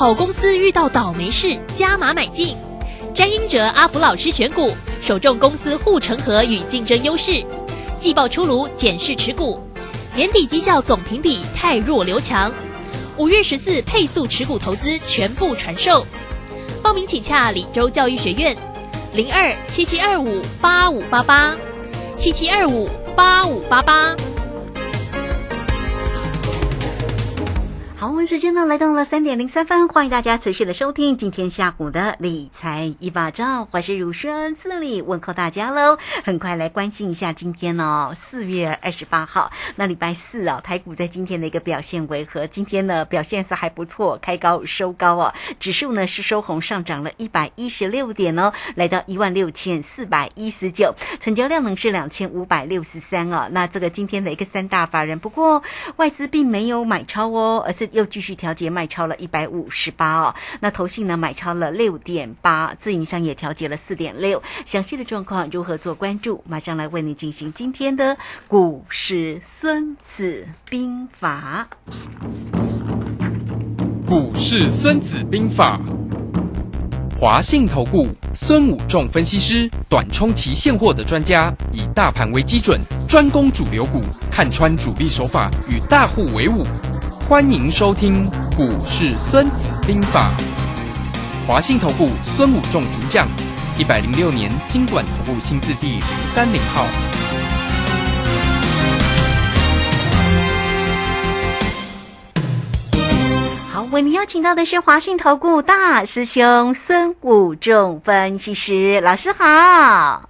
好公司遇到倒霉事，加码买进。詹英哲、阿福老师选股，首重公司护城河与竞争优势。季报出炉，检视持股，年底绩效总评比太弱留强。五月十四配速持股投资全部传授，报名请洽李州教育学院，零二七七二五八五八八，七七二五八五八八。好，我们时间呢来到了三点零三分，欢迎大家持续的收听今天下午的理财一把照，我是如轩，这里问候大家喽。很快来关心一下今天哦，四月二十八号，那礼拜四啊，台股在今天的一个表现为何？今天呢表现是还不错，开高收高哦，指数呢是收红上涨了一百一十六点哦，来到一万六千四百一十九，成交量呢是两千五百六十三哦。那这个今天的一个三大法人，不过外资并没有买超哦，而是。又继续调节卖超了一百五十八哦，那投信呢买超了六点八，自营商也调节了四点六，详细的状况如何做关注？马上来为你进行今天的股市孙子兵法。股市孙子兵法，华信投顾孙武仲分析师，短冲期现货的专家，以大盘为基准，专攻主流股，看穿主力手法，与大户为伍。欢迎收听《股市孙子兵法》，华信投顾孙武仲主讲，一百零六年经管投顾新字第零三零号。好，为您邀请到的是华信投顾大师兄孙武仲分析师老师好。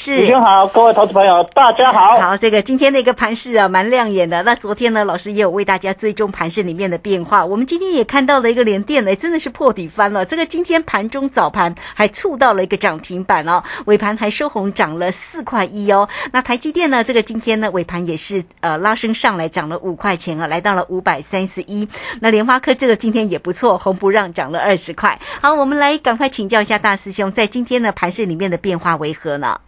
是，你好，各位投资朋友，大家好。好，这个今天的一个盘势啊，蛮亮眼的。那昨天呢，老师也有为大家追踪盘势里面的变化。我们今天也看到了一个连电呢，真的是破底翻了。这个今天盘中早盘还触到了一个涨停板哦，尾盘还收红，涨了四块一哦。那台积电呢，这个今天呢尾盘也是呃拉升上来，涨了五块钱啊，来到了五百三十一。那联发科这个今天也不错，红不让，涨了二十块。好，我们来赶快请教一下大师兄，在今天的盘势里面的变化为何呢？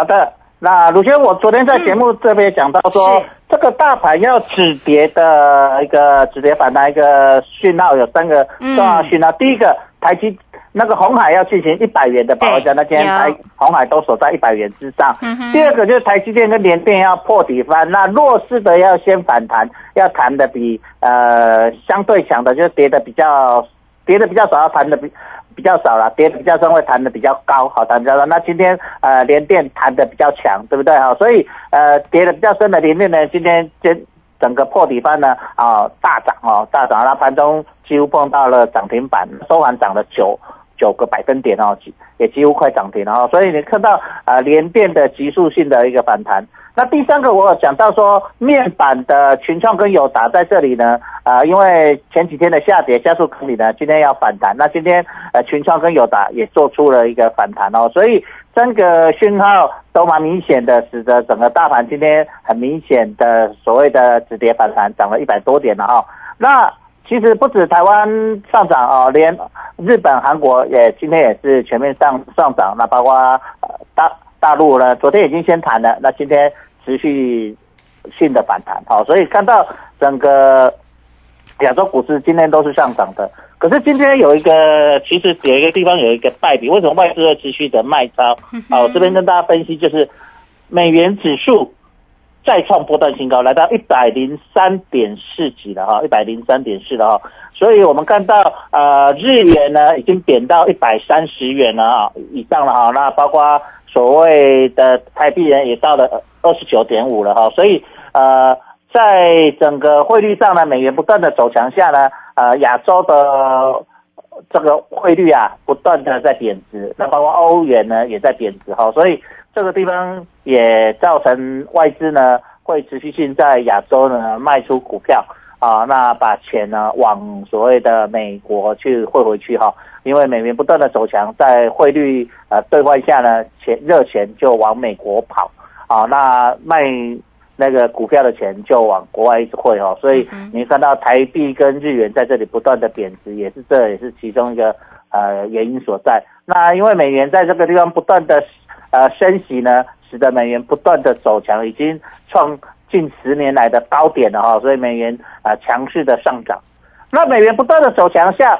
好的，那鲁轩，我昨天在节目这边讲到说，这个大盘要止跌的一个止跌反弹一个讯号有三个重要讯号。第一个，台积那个红海要进行一百元的保卫战，那今天台红海都守在一百元之上。第二个就是台积电跟联电要破底翻，那弱势的要先反弹，要弹的比呃相对强的，就是跌的比较跌的比较少，要弹的比。比较少了，跌的比较深，会弹的比较高，好弹比较高。那今天呃连电弹的比较强，对不对哈？所以呃跌的比较深的连电呢，今天整整个破底翻呢啊大涨哦大涨，那盘中几乎碰到了涨停板，收盘涨了九九个百分点哦，也几乎快涨停了哦。所以你看到呃连电的急速性的一个反弹。那第三个，我讲到说面板的群创跟友达在这里呢，啊，因为前几天的下跌加速坑里呢，今天要反弹。那今天呃群创跟友达也做出了一个反弹哦，所以三个讯号都蛮明显的，使得整个大盘今天很明显的所谓的止跌反弹，涨了一百多点了哈。那其实不止台湾上涨哦，连日本、韩国也今天也是全面上上涨。那包括呃大。大陆呢，昨天已经先谈了，那今天持续性的反弹，好，所以看到整个亚洲股市今天都是上涨的。可是今天有一个，其实有一个地方有一个败笔，为什么外资会持续的卖超？好，这边跟大家分析，就是美元指数再创波段新高，来到一百零三点四几了哈，一百零三点四了哈，所以我们看到呃日元呢已经贬到一百三十元了啊以上了哈，那包括。所谓的台币人也到了二十九点五了哈，所以呃，在整个汇率上呢，美元不断的走强下呢，呃，亚洲的这个汇率啊，不断的在贬值，那包括欧元呢也在贬值哈，所以这个地方也造成外资呢。会持续性在亚洲呢卖出股票啊，那把钱呢往所谓的美国去汇回去哈，因为美元不断的走强，在汇率呃兑换下呢，钱热钱就往美国跑啊，那卖那个股票的钱就往国外一直汇哦，所以你看到台币跟日元在这里不断的贬值，也是这也是其中一个呃原因所在。那因为美元在这个地方不断的呃升息呢。使得美元不断的走强，已经创近十年来的高点了哈，所以美元啊强势的上涨。那美元不断的走强下，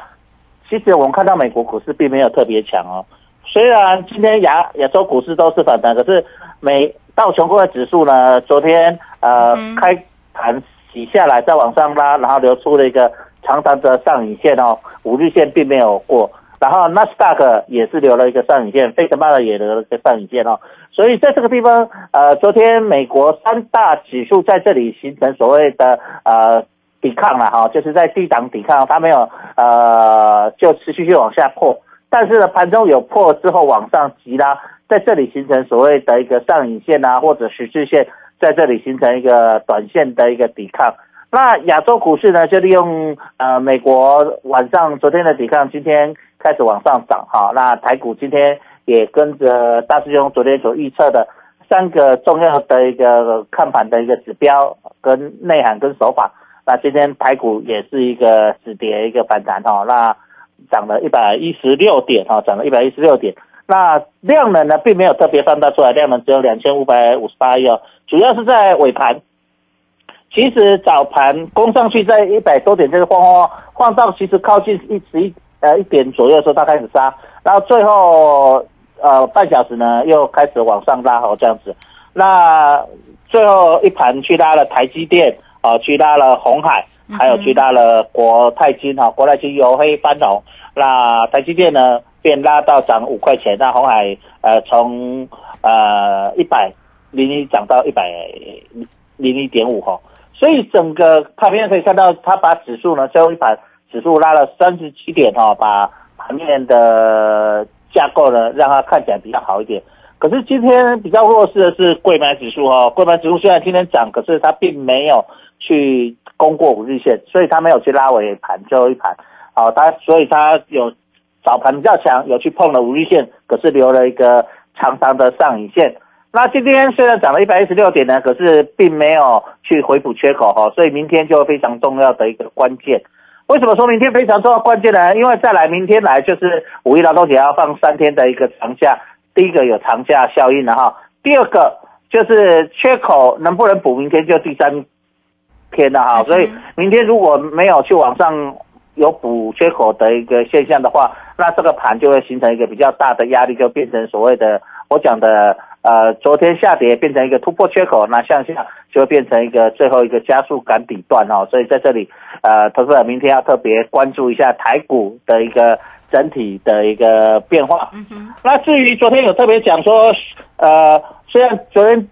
其实我们看到美国股市并没有特别强哦。虽然今天亚亚洲股市都是反弹，可是美道琼斯指数呢，昨天呃开盘洗下来再往上拉，然后留出了一个长长的上影线哦，五日线并没有过。然后纳斯达克也是留了一个上影线，费城半导也留了一个上影线哦。所以在这个地方，呃，昨天美国三大指数在这里形成所谓的呃抵抗了哈，就是在低档抵抗，它没有呃就持续去往下破，但是呢盘中有破之后往上急拉，在这里形成所谓的一个上影线啊，或者十字线，在这里形成一个短线的一个抵抗。那亚洲股市呢，就利用呃美国晚上昨天的抵抗，今天开始往上涨哈。那台股今天。也跟着大师兄昨天所预测的三个重要的一个看盘的一个指标跟内涵跟手法，那今天台股也是一个止跌一个反弹哈，那涨了一百一十六点哈，涨了一百一十六点。那量能呢并没有特别放大出来，量能只有两千五百五十八亿哦，主要是在尾盘。其实早盘攻上去在一百多点，这个晃晃晃到其实靠近一十一呃一点左右的时候，它开始杀，然后最后。呃，半小时呢，又开始往上拉，好这样子。那最后一盘去拉了台积电，啊，去拉了红海，还有去拉了国泰金，哈，国泰金由黑翻红。那台积电呢，便拉到涨五块钱。那红海，呃，从呃一百零一涨到一百零一点五，哈。所以整个盘面可以看到，它把指数呢，最后一盘指数拉了三十七点，哈，把盘面的。架构呢，让它看起来比较好一点。可是今天比较弱势的是贵买指数哦，贵买指数虽然今天涨，可是它并没有去攻过五日线，所以它没有去拉尾盘最后一盘。好，它所以它有早盘比较强，有去碰了五日线，可是留了一个长长的上影线。那今天虽然涨了一百一十六点呢，可是并没有去回补缺口哈，所以明天就非常重要的一个关键。为什么说明天非常重要关键呢？因为再来明天来就是五一劳动节要放三天的一个长假，第一个有长假效应了哈，第二个就是缺口能不能补，明天就第三天了哈，所以明天如果没有去往上有补缺口的一个现象的话，那这个盘就会形成一个比较大的压力，就变成所谓的我讲的。呃，昨天下跌变成一个突破缺口，那向下就会变成一个最后一个加速赶底段哦，所以在这里，呃，投资者明天要特别关注一下台股的一个整体的一个变化。那至于昨天有特别讲说，呃，虽然昨天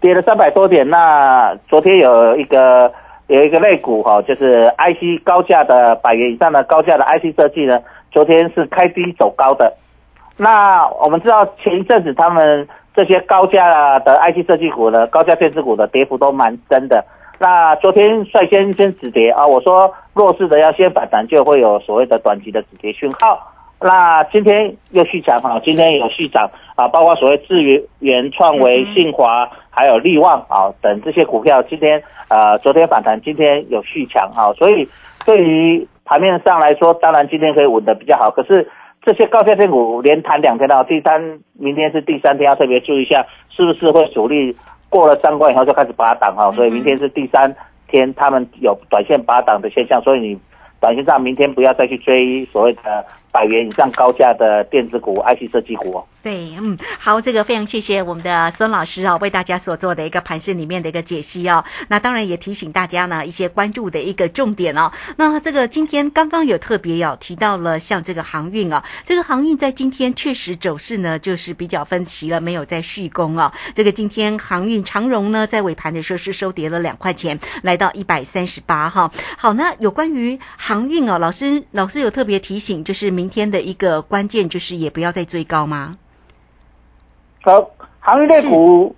跌了三百多点，那昨天有一个有一个类股哈，就是 IC 高价的百元以上的高价的 IC 设计呢，昨天是开低走高的。那我们知道前一阵子他们。这些高价的 IC 设计股的，高价电子股的跌幅都蛮深的。那昨天率先先止跌啊，我说弱势的要先反弹，就会有所谓的短期的止跌讯号。那今天又续涨哈，今天有续涨啊，包括所谓智源、原创维、信华，还有力旺啊等这些股票，今天呃昨天反弹，今天有续强哈，所以对于盘面上来说，当然今天可以稳的比较好，可是。这些高价电股连弹两天了第三，明天是第三天，要特别注意一下，是不是会主力过了三关以后就开始拔档哈？所以明天是第三天，他们有短线拔档的现象，所以你短线上明天不要再去追所谓的百元以上高价的电子股、IC 设计股哦。对，嗯，好，这个非常谢谢我们的孙老师哦，为大家所做的一个盘市里面的一个解析哦。那当然也提醒大家呢一些关注的一个重点哦。那这个今天刚刚有特别有提到了，像这个航运啊，这个航运在今天确实走势呢就是比较分歧了，没有在续攻哦。这个今天航运长荣呢在尾盘的时候是收跌了两块钱，来到一百三十八哈。好，那有关于航运哦，老师老师有特别提醒，就是明天的一个关键就是也不要再追高吗？好，航运类股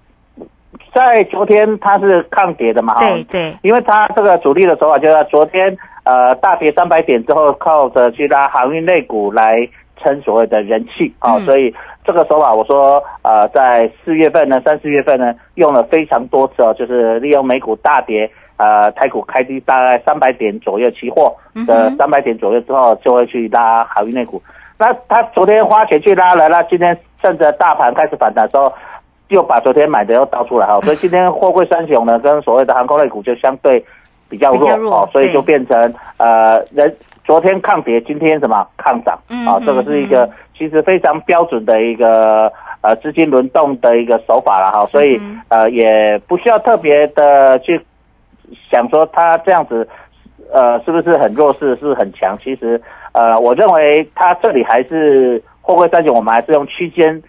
在昨天它是抗跌的嘛，对对，因为它这个主力的手法就是昨天呃大跌三百点之后，靠着去拉航运类股来撑所谓的人气啊，所以这个手法我说呃在四月份呢，三四月份呢用了非常多次哦，就是利用美股大跌。呃，台股开低大概三百点左右，期货的三百点左右之后，就会去拉航运类股。那他昨天花钱去拉了，那今天趁着大盘开始反弹的时候，又把昨天买的又倒出来哈。所以今天货柜三雄呢，跟所谓的航空类股就相对比较弱哦，所以就变成呃，人昨天抗跌，今天什么抗涨啊？这个是一个其实非常标准的一个呃资金轮动的一个手法了哈。所以呃，也不需要特别的去。想说他这样子，呃，是不是很弱势，是很强？其实，呃，我认为他这里还是货柜三雄，我们还是用区间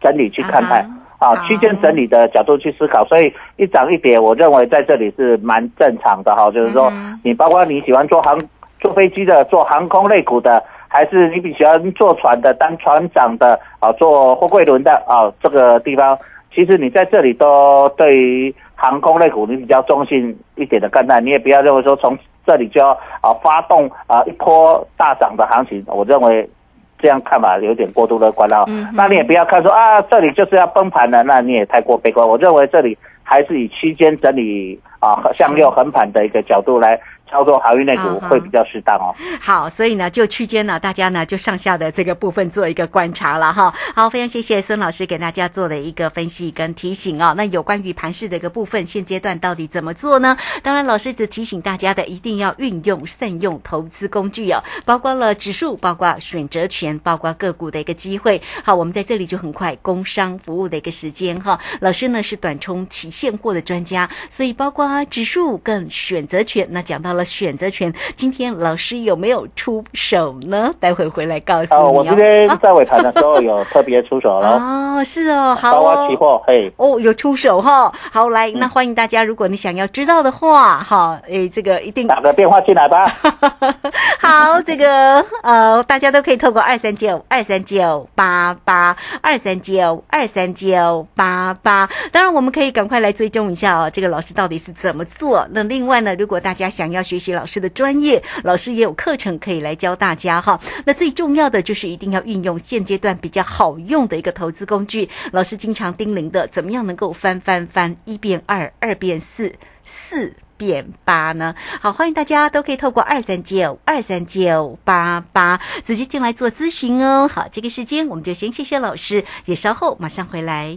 整理去看待啊，区间整理的角度去思考。所以一涨一跌，我认为在这里是蛮正常的哈。就是说，你包括你喜欢坐航坐飞机的，坐航空类股的，还是你比喜欢坐船的，当船长的啊，坐货柜轮的啊，这个地方，其实你在这里都对于。航空类股，你比较中性一点的看待，你也不要认为说从这里就要啊发动啊一波大涨的行情，我认为这样看法有点过度乐观了。嗯，那你也不要看说啊这里就是要崩盘了，那你也太过悲观。我认为这里还是以区间整理啊向右横盘的一个角度来。操作航运类股会比较适当哦。好，所以呢，就区间呢，大家呢就上下的这个部分做一个观察了哈。好，非常谢谢孙老师给大家做的一个分析跟提醒哦。那有关于盘市的一个部分，现阶段到底怎么做呢？当然，老师只提醒大家的，一定要运用善用投资工具哦，包括了指数，包括选择权，包括个股的一个机会。好，我们在这里就很快工商服务的一个时间哈。老师呢是短冲期现货的专家，所以包括指数跟选择权，那讲到了。选择权，今天老师有没有出手呢？待会回来告诉你哦。我今天在尾盘的时候有特别出手了哦，是哦，好哦。期货，嘿，哦，有出手哈。好，来，那欢迎大家，如果你想要知道的话，哈，哎，这个一定打个电话进来吧。好，这个呃，大家都可以透过二三九二三九八八二三九二三九八八。当然，我们可以赶快来追踪一下哦，这个老师到底是怎么做。那另外呢，如果大家想要学习老师的专业，老师也有课程可以来教大家哈。那最重要的就是一定要运用现阶段比较好用的一个投资工具。老师经常叮咛的，怎么样能够翻翻翻，一变二，二变四，四。变八呢？好，欢迎大家都可以透过二三九二三九八八直接进来做咨询哦。好，这个时间我们就先谢谢老师，也稍后马上回来。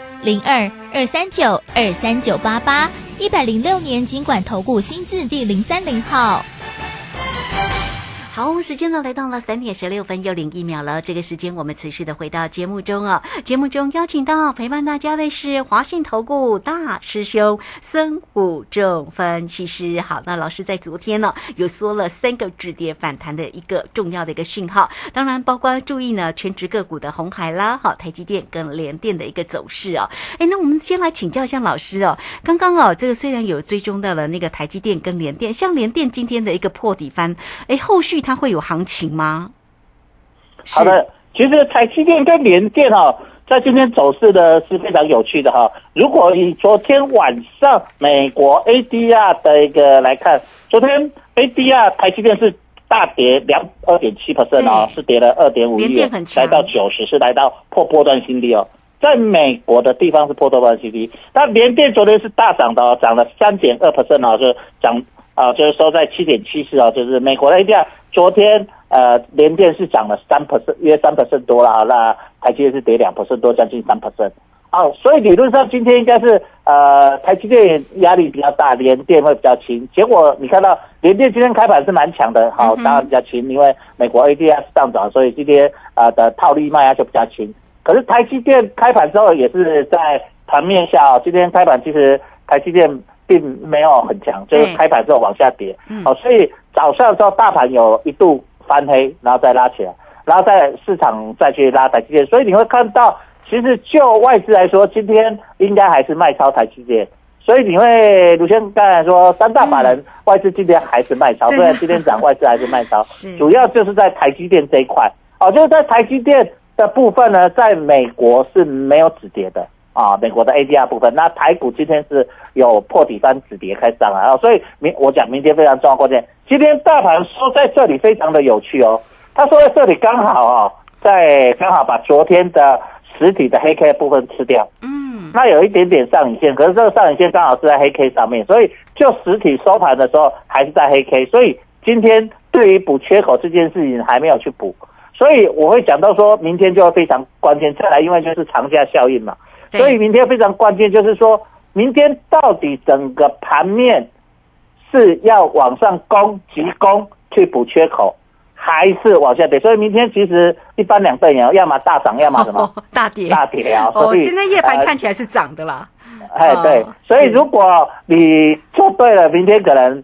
零二二三九二三九八八，一百零六年尽管投顾新字第零三零号。好，时间呢来到了三点十六分又零一秒了。这个时间我们持续的回到节目中哦。节目中邀请到陪伴大家的是华信投顾大师兄孙武仲分析师。好，那老师在昨天呢有说了三个止跌反弹的一个重要的一个讯号，当然包括注意呢全职个股的红海啦，好台积电跟联电的一个走势哦。哎，那我们先来请教一下老师哦。刚刚哦，这个虽然有追踪到了那个台积电跟联电，像联电今天的一个破底翻，哎，后续。它会有行情吗？好的，其实台积电跟联电哈，在今天走势呢是非常有趣的哈。如果以昨天晚上美国 ADR 的一个来看，昨天 ADR 台积电是大跌两二点七 percent 哦，是跌了二点五亿，来到九十，是来到破波段新低哦。在美国的地方是破波段新低，那联电昨天是大涨的哦，涨了三点二 percent 啊，是涨。啊，就是说在七点七四啊，就是美国的 ADR，昨天呃连电是涨了三 percent，约三 percent 多了，那台积电是跌两 percent 多，将近三 percent。哦，所以理论上今天应该是呃台积电压力比较大，连电会比较轻。结果你看到连电今天开盘是蛮强的，好，当然比较轻，因为美国 ADS 上涨，所以今天啊的套利卖压就比较轻。可可是台积电开盘之后也是在盘面下，今天开盘其实台积电并没有很强，就是开盘之后往下跌。哦，所以早上的时候大盘有一度翻黑，然后再拉起来，然后在市场再去拉台积电，所以你会看到，其实就外资来说，今天应该还是卖超台积电。所以你会，卢先刚才说三大法人外资今天还是卖超，虽然今天涨外资还是卖超，主要就是在台积电这一块。哦，就是在台积电的部分呢，在美国是没有止跌的啊，美国的 ADR 部分，那台股今天是有破底翻止跌开上来哦，所以明我讲明天非常重要关键，今天大盘说在这里非常的有趣哦，他说在这里刚好啊，在刚好把昨天的实体的黑 K 部分吃掉，嗯。那有一点点上影线，可是这个上影线刚好是在黑 K 上面，所以就实体收盘的时候还是在黑 K，所以今天对于补缺口这件事情还没有去补，所以我会讲到说明天就会非常关键。再来，因为就是长假效应嘛，所以明天非常关键，就是说明天到底整个盘面是要往上攻急攻去补缺口。还是往下跌，所以明天其实一般两倍哦，要么大涨，要么什么 大跌大跌啊。哦，现在夜盘看起来是涨的啦。哎，对，所以如果你做对了，明天可能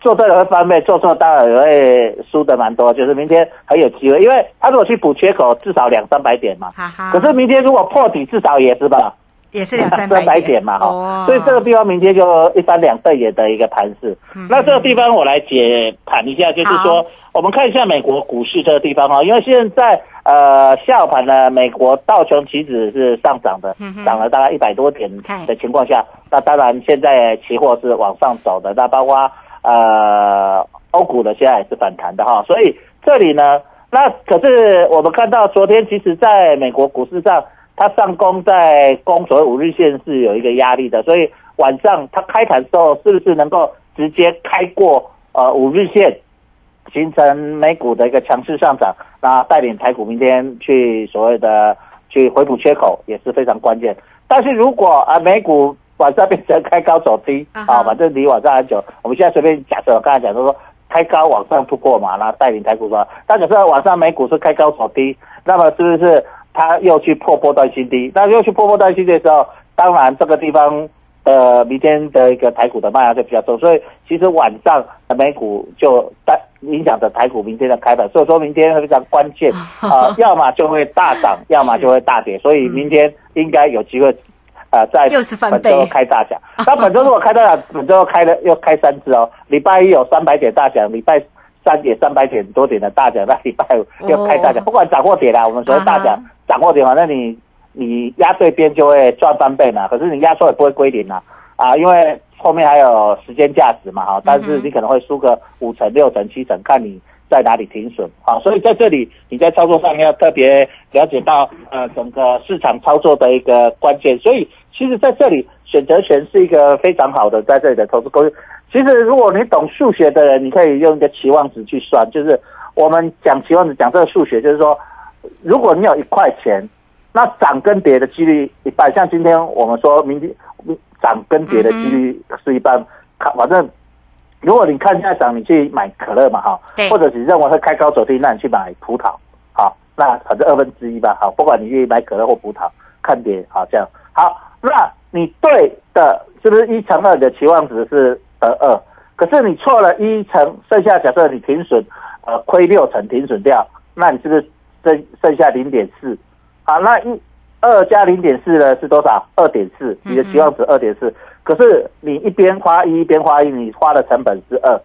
做对了会翻倍，做错当然也会输的蛮多。就是明天很有机会，因为他如果去补缺口，至少两三百点嘛。可是明天如果破底，至少也是吧。也是两三百点嘛，哈，所以这个地方明天就一翻两倍也的一个盘势。那这个地方我来解盘一下，就是说，我们看一下美国股市这个地方哈，因为现在呃下午盘呢，美国道琼期指是上涨的，涨了大概一百多点的情况下，那当然现在期货是往上走的，那包括呃欧股的现在也是反弹的哈，所以这里呢，那可是我们看到昨天其实在美国股市上。它上攻在攻所谓五日线是有一个压力的，所以晚上它开盘时候是不是能够直接开过呃五日线，形成美股的一个强势上涨，那带领台股明天去所谓的去回补缺口也是非常关键。但是如果啊美股晚上变成开高走低啊，反正离晚上很久，我们现在随便假设，我刚才讲说开高往上突破嘛，然后带领台股说，但可是晚上美股是开高走低，那么是不是？它又去破波段新低，那又去破波段新低？的时候，当然这个地方呃明天的一个台股的卖压就比较重，所以其实晚上的美股就带影响着台股明天的开盘，所以说明天非常关键啊，要么就会大涨，要么就会大跌，所以明天应该有机会呃在本周开大奖。那本周如果开大奖，本周开了又开三次哦，礼拜一有三百点大奖，礼拜。三点三百点多点的大奖，那礼拜五又开大奖，不管涨或跌啦，我们所谓大奖涨或跌，反正你你压对边就会赚翻倍嘛，可是你压错也不会归零啊。啊，因为后面还有时间价值嘛哈，但是你可能会输个五成、六成、七成，看你在哪里停损啊，所以在这里你在操作上要特别了解到呃整个市场操作的一个关键，所以其实在这里选择权是一个非常好的在这里的投资工具。其实，如果你懂数学的人，你可以用一个期望值去算。就是我们讲期望值，讲这个数学，就是说，如果你有一块钱，那涨跟跌的几率一半。像今天我们说明天涨跟跌的几率是一半。看，反正如果你看现在涨，你去买可乐嘛，哈，或者你认为会开高走低，那你去买葡萄，好，那反正二分之一吧，好，不管你愿意买可乐或葡萄，看跌，好，这样，好，那你对的，是不是一乘二的期望值是？得二，可是你错了一乘，剩下假设你停损，呃，亏六成停损掉，那你是不是剩剩下零点四？好，那一二加零点四呢是多少？二点四，你的期望值二点四，可是你一边花一，一边花一，你花的成本是二，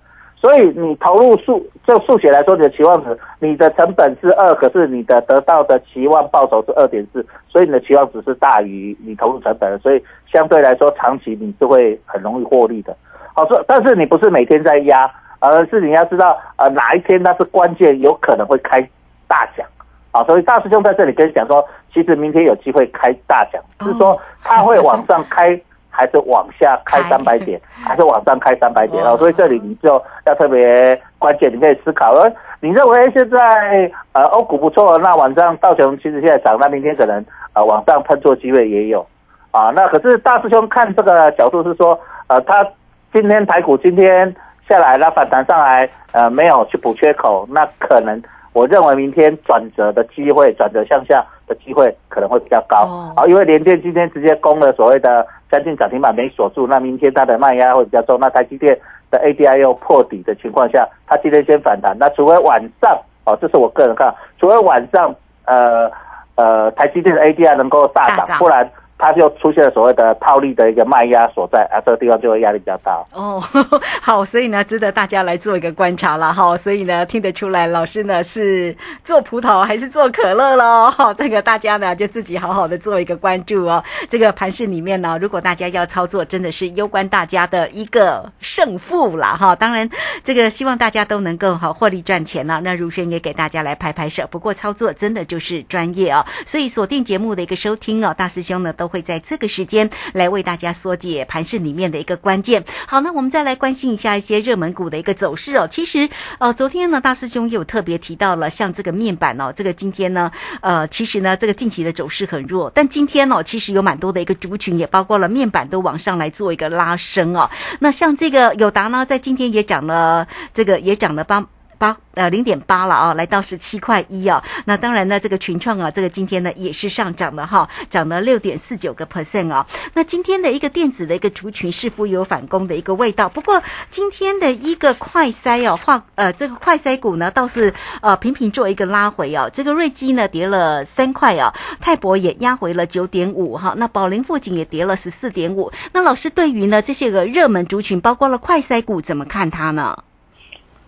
所以你投入数就数学来说，你的期望值，你的成本是二，可是你的得到的期望报酬是二点四，所以你的期望值是大于你投入成本的，所以相对来说长期你是会很容易获利的。好说，但是你不是每天在压，而是你要知道，呃，哪一天它是关键，有可能会开大奖，啊，所以大师兄在这里跟你讲说，其实明天有机会开大奖，是说它会往上开，还是往下开三百点，还是往上开三百点哦？所以这里你就要特别关键，你可以思考，而你认为现在呃欧股不错，那晚上道琼其实现在涨，那明天可能呃往上喷出机会也有，啊，那可是大师兄看这个角度是说，呃，他。今天台股今天下来了，反弹上来，呃，没有去补缺口，那可能我认为明天转折的机会，转折向下的机会可能会比较高哦啊，因为联电今天直接攻了所谓的将近涨停板没锁住，那明天它的卖压会比较重，那台积电的 ADI 又破底的情况下，它今天先反弹，那除非晚上哦，这是我个人看，除非晚上呃呃台积电的 ADI 能够，大涨。不然它就出现了所谓的套利的一个卖压所在啊，这个地方就会压力比较大。哦，好，所以呢，值得大家来做一个观察了哈。所以呢，听得出来，老师呢是做葡萄还是做可乐喽？这个大家呢就自己好好的做一个关注哦。这个盘市里面呢，如果大家要操作，真的是攸关大家的一个胜负啦哈。当然，这个希望大家都能够好获利赚钱呢。那如轩也给大家来拍拍手。不过操作真的就是专业哦，所以锁定节目的一个收听哦，大师兄呢都会在这个时间来为大家缩解盘市里面的一个关键。好，那我们再来关心一下一些热门股的一个走势哦。其实，呃，昨天呢，大师兄有特别提到了，像这个面板哦，这个今天呢，呃，其实呢，这个近期的走势很弱，但今天哦，其实有蛮多的一个族群，也包括了面板都往上来做一个拉升哦。那像这个友达呢，在今天也涨了，这个也涨了八。八呃零点八了啊，来到十七块一啊。那当然呢，这个群创啊，这个今天呢也是上涨的哈，涨了六点四九个 percent 啊。那今天的一个电子的一个族群似乎有反攻的一个味道，不过今天的一个快筛哦，化呃这个快筛股呢倒是呃频频做一个拉回哦。这个瑞基呢跌了三块啊，泰博也压回了九点五哈，那宝林富锦也跌了十四点五。那老师对于呢这些个热门族群，包括了快筛股，怎么看它呢？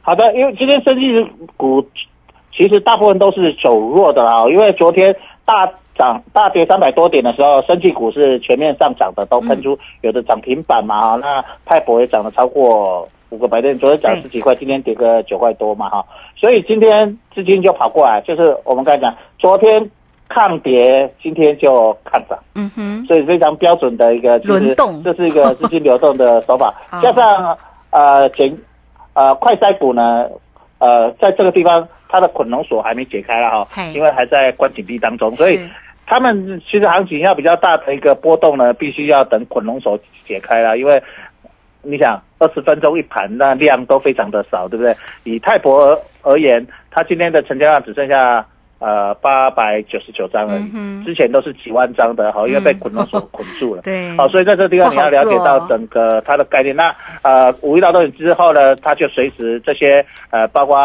好的，因为今天生技股其实大部分都是走弱的啦，因为昨天大涨大跌三百多点的时候，生技股是全面上涨的，都喷出有的涨停板嘛哈，那泰博也涨了超过五个百点，昨天涨十几块，今天跌个九块多嘛哈，所以今天资金就跑过来，就是我们刚才讲，昨天抗跌，今天就看涨，嗯哼，所以非常标准的一个就是轮动。这是一个资金流动的手法，加上呃减呃快筛股呢，呃在这个地方它的捆龙锁还没解开了哈嘿，因为还在关紧闭当中，所以他们其实行情要比较大的一个波动呢，必须要等捆龙锁解开了，因为你想二十分钟一盘，那量都非常的少，对不对？以泰博而而言，它今天的成交量只剩下呃八百九十九张而已，嗯之前都是几万张的，好，因为被捆龙锁捆住了。对，好，所以在这个地方你要了解到整个它的概念。那呃，五一劳动节之后呢，它就随时这些呃，包括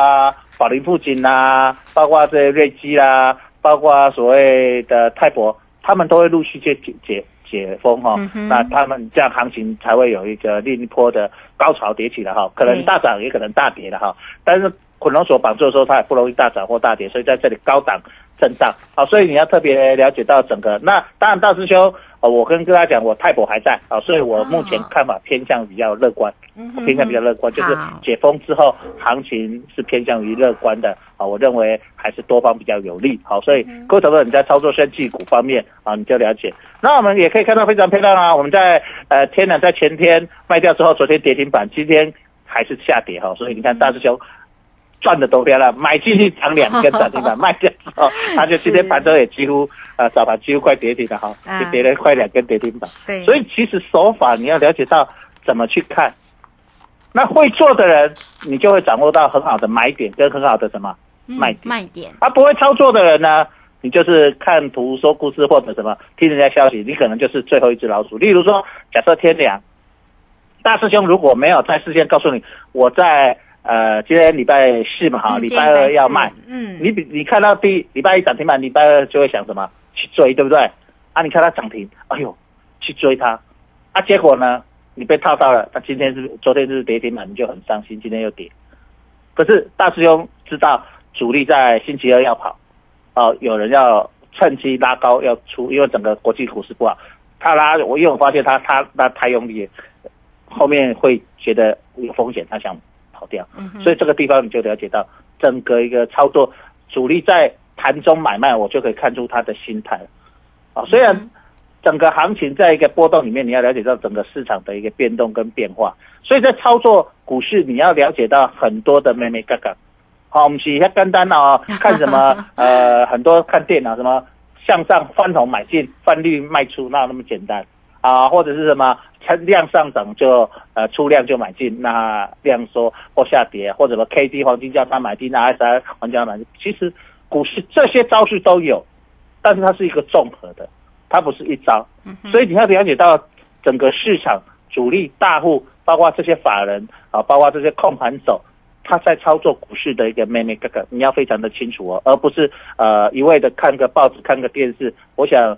宝林富锦啦，包括这些瑞基啦，包括所谓的泰博，他们都会陆续去解解解封哈、嗯那他们这样行情才会有一个另一波的高潮迭起的哈，可能大涨也可能大跌的哈。但是捆龙锁绑住的时候，它也不容易大涨或大跌，所以在这里高档震荡。好，所以你要特别了解到整个。那当然，大师兄，呃，我跟大家讲，我泰博还在啊，所以我目前看法偏向比较乐观，偏向比较乐观，就是解封之后行情是偏向于乐观的啊。我认为还是多方比较有利。好，所以各位投资者你在操作生技股方面啊，你就了解。那我们也可以看到非常漂亮啊，我们在呃天然在前天卖掉之后，昨天跌停板，今天还是下跌哈，所以你看大师兄。赚的多漂亮，买进去涨两根涨停板，卖掉之后，他就今天盘中也几乎呃早盘几乎快跌停了哈，啊就跌了快两根跌停板。对，所以其实手法你要了解到怎么去看，那会做的人，你就会掌握到很好的买点跟很好的什么嗯卖点。卖点，啊不会操作的人呢，你就是看图说故事或者什么听人家消息，你可能就是最后一只老鼠。例如说，假设天凉，大师兄如果没有在事先告诉你，我在呃今天礼拜四嘛哈，嗯礼拜二要卖，，嗯，你比你看到第礼拜一涨停板，礼拜二就会想什么去追，对不对？啊，你看它涨停，哎呦，去追它，啊，结果呢，你被套到了，那今天是昨天是跌停板，你就很伤心，今天又跌。可是大师兄知道主力在星期二要跑，哦、有人要趁机拉高要出，因为整个国际股市不好，他拉我因为我发现他他拉太用力，后面会觉得有风险，他想跑掉。嗯所以这个地方你就了解到整个一个操作，主力在盘中买卖，我就可以看出他的心态了。啊，虽然整个行情在一个波动里面，你要了解到整个市场的一个变动跟变化，所以在操作股市，你要了解到很多的妹妹嘎嘎。好，我们是简单哦，看什么呃，很多看电脑什么向上翻红买进，翻绿卖出，那那么简单啊？或者是什么趁量上涨就呃出量就买进，那量缩或下跌，或者什么 K D 黄金交叉买进，那 S I 黄金交叉买进，其实股市这些招式都有，但是它是一个综合的，它不是一招，所以你要了解到整个市场主力大户，包括这些法人啊，包括这些控盘手，他在操作股市的一个 many 个个，你要非常的清楚哦，而不是呃一味的看个报纸、看个电视。我想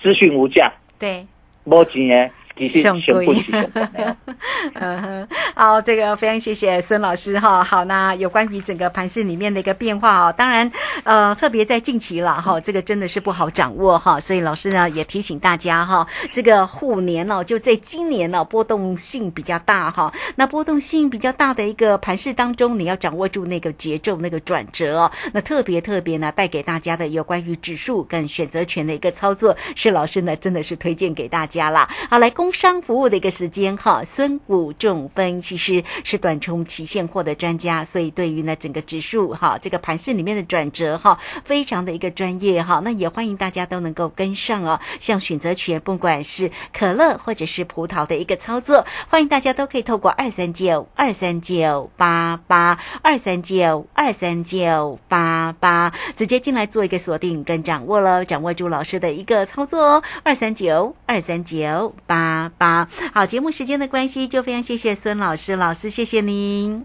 资讯无价，对，没钱。上贵，嗯哼，好，这个非常谢谢孙老师哈。好，那有关于整个盘市里面的一个变化哦，当然，呃，特别在近期了哈，这个真的是不好掌握哈，所以老师呢也提醒大家哈，这个虎年哦，就在今年呢波动性比较大哈，那波动性比较大的一个盘市当中，你要掌握住那个节奏、那个转折哦。那特别特别呢，带给大家的有关于指数跟选择权的一个操作，是老师呢真的是推荐给大家啦。好，来公。工商服务的一个时间哈，孙武仲分其实是短冲期现货的专家，所以对于呢整个指数哈这个盘市里面的转折哈，非常的一个专业哈。那也欢迎大家都能够跟上哦。像选择权，不管是可乐或者是葡萄的一个操作，欢迎大家都可以透过二三九二三九八八二三九二三九八八直接进来做一个锁定跟掌握了，掌握住老师的一个操作哦。二三九二三九八。八好，节目时间的关系，就非常谢谢孙老师，老师谢谢您。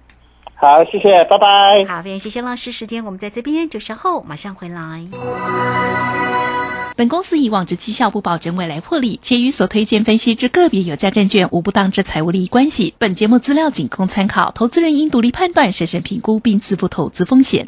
好，谢谢，拜拜。好，非常谢谢老师，时间我们在这边，就稍后马上回来。本公司以往之绩效不保证未来获利，且与所推荐分析之个别有价证券无不当之财务利益关系。本节目资料仅供参考，投资人应独立判断、审慎评估并自负投资风险。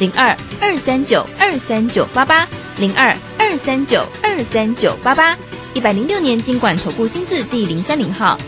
零二二三九二三九八八。零二二三九二三九八八，一百零六年经管投顾新字第零三零号。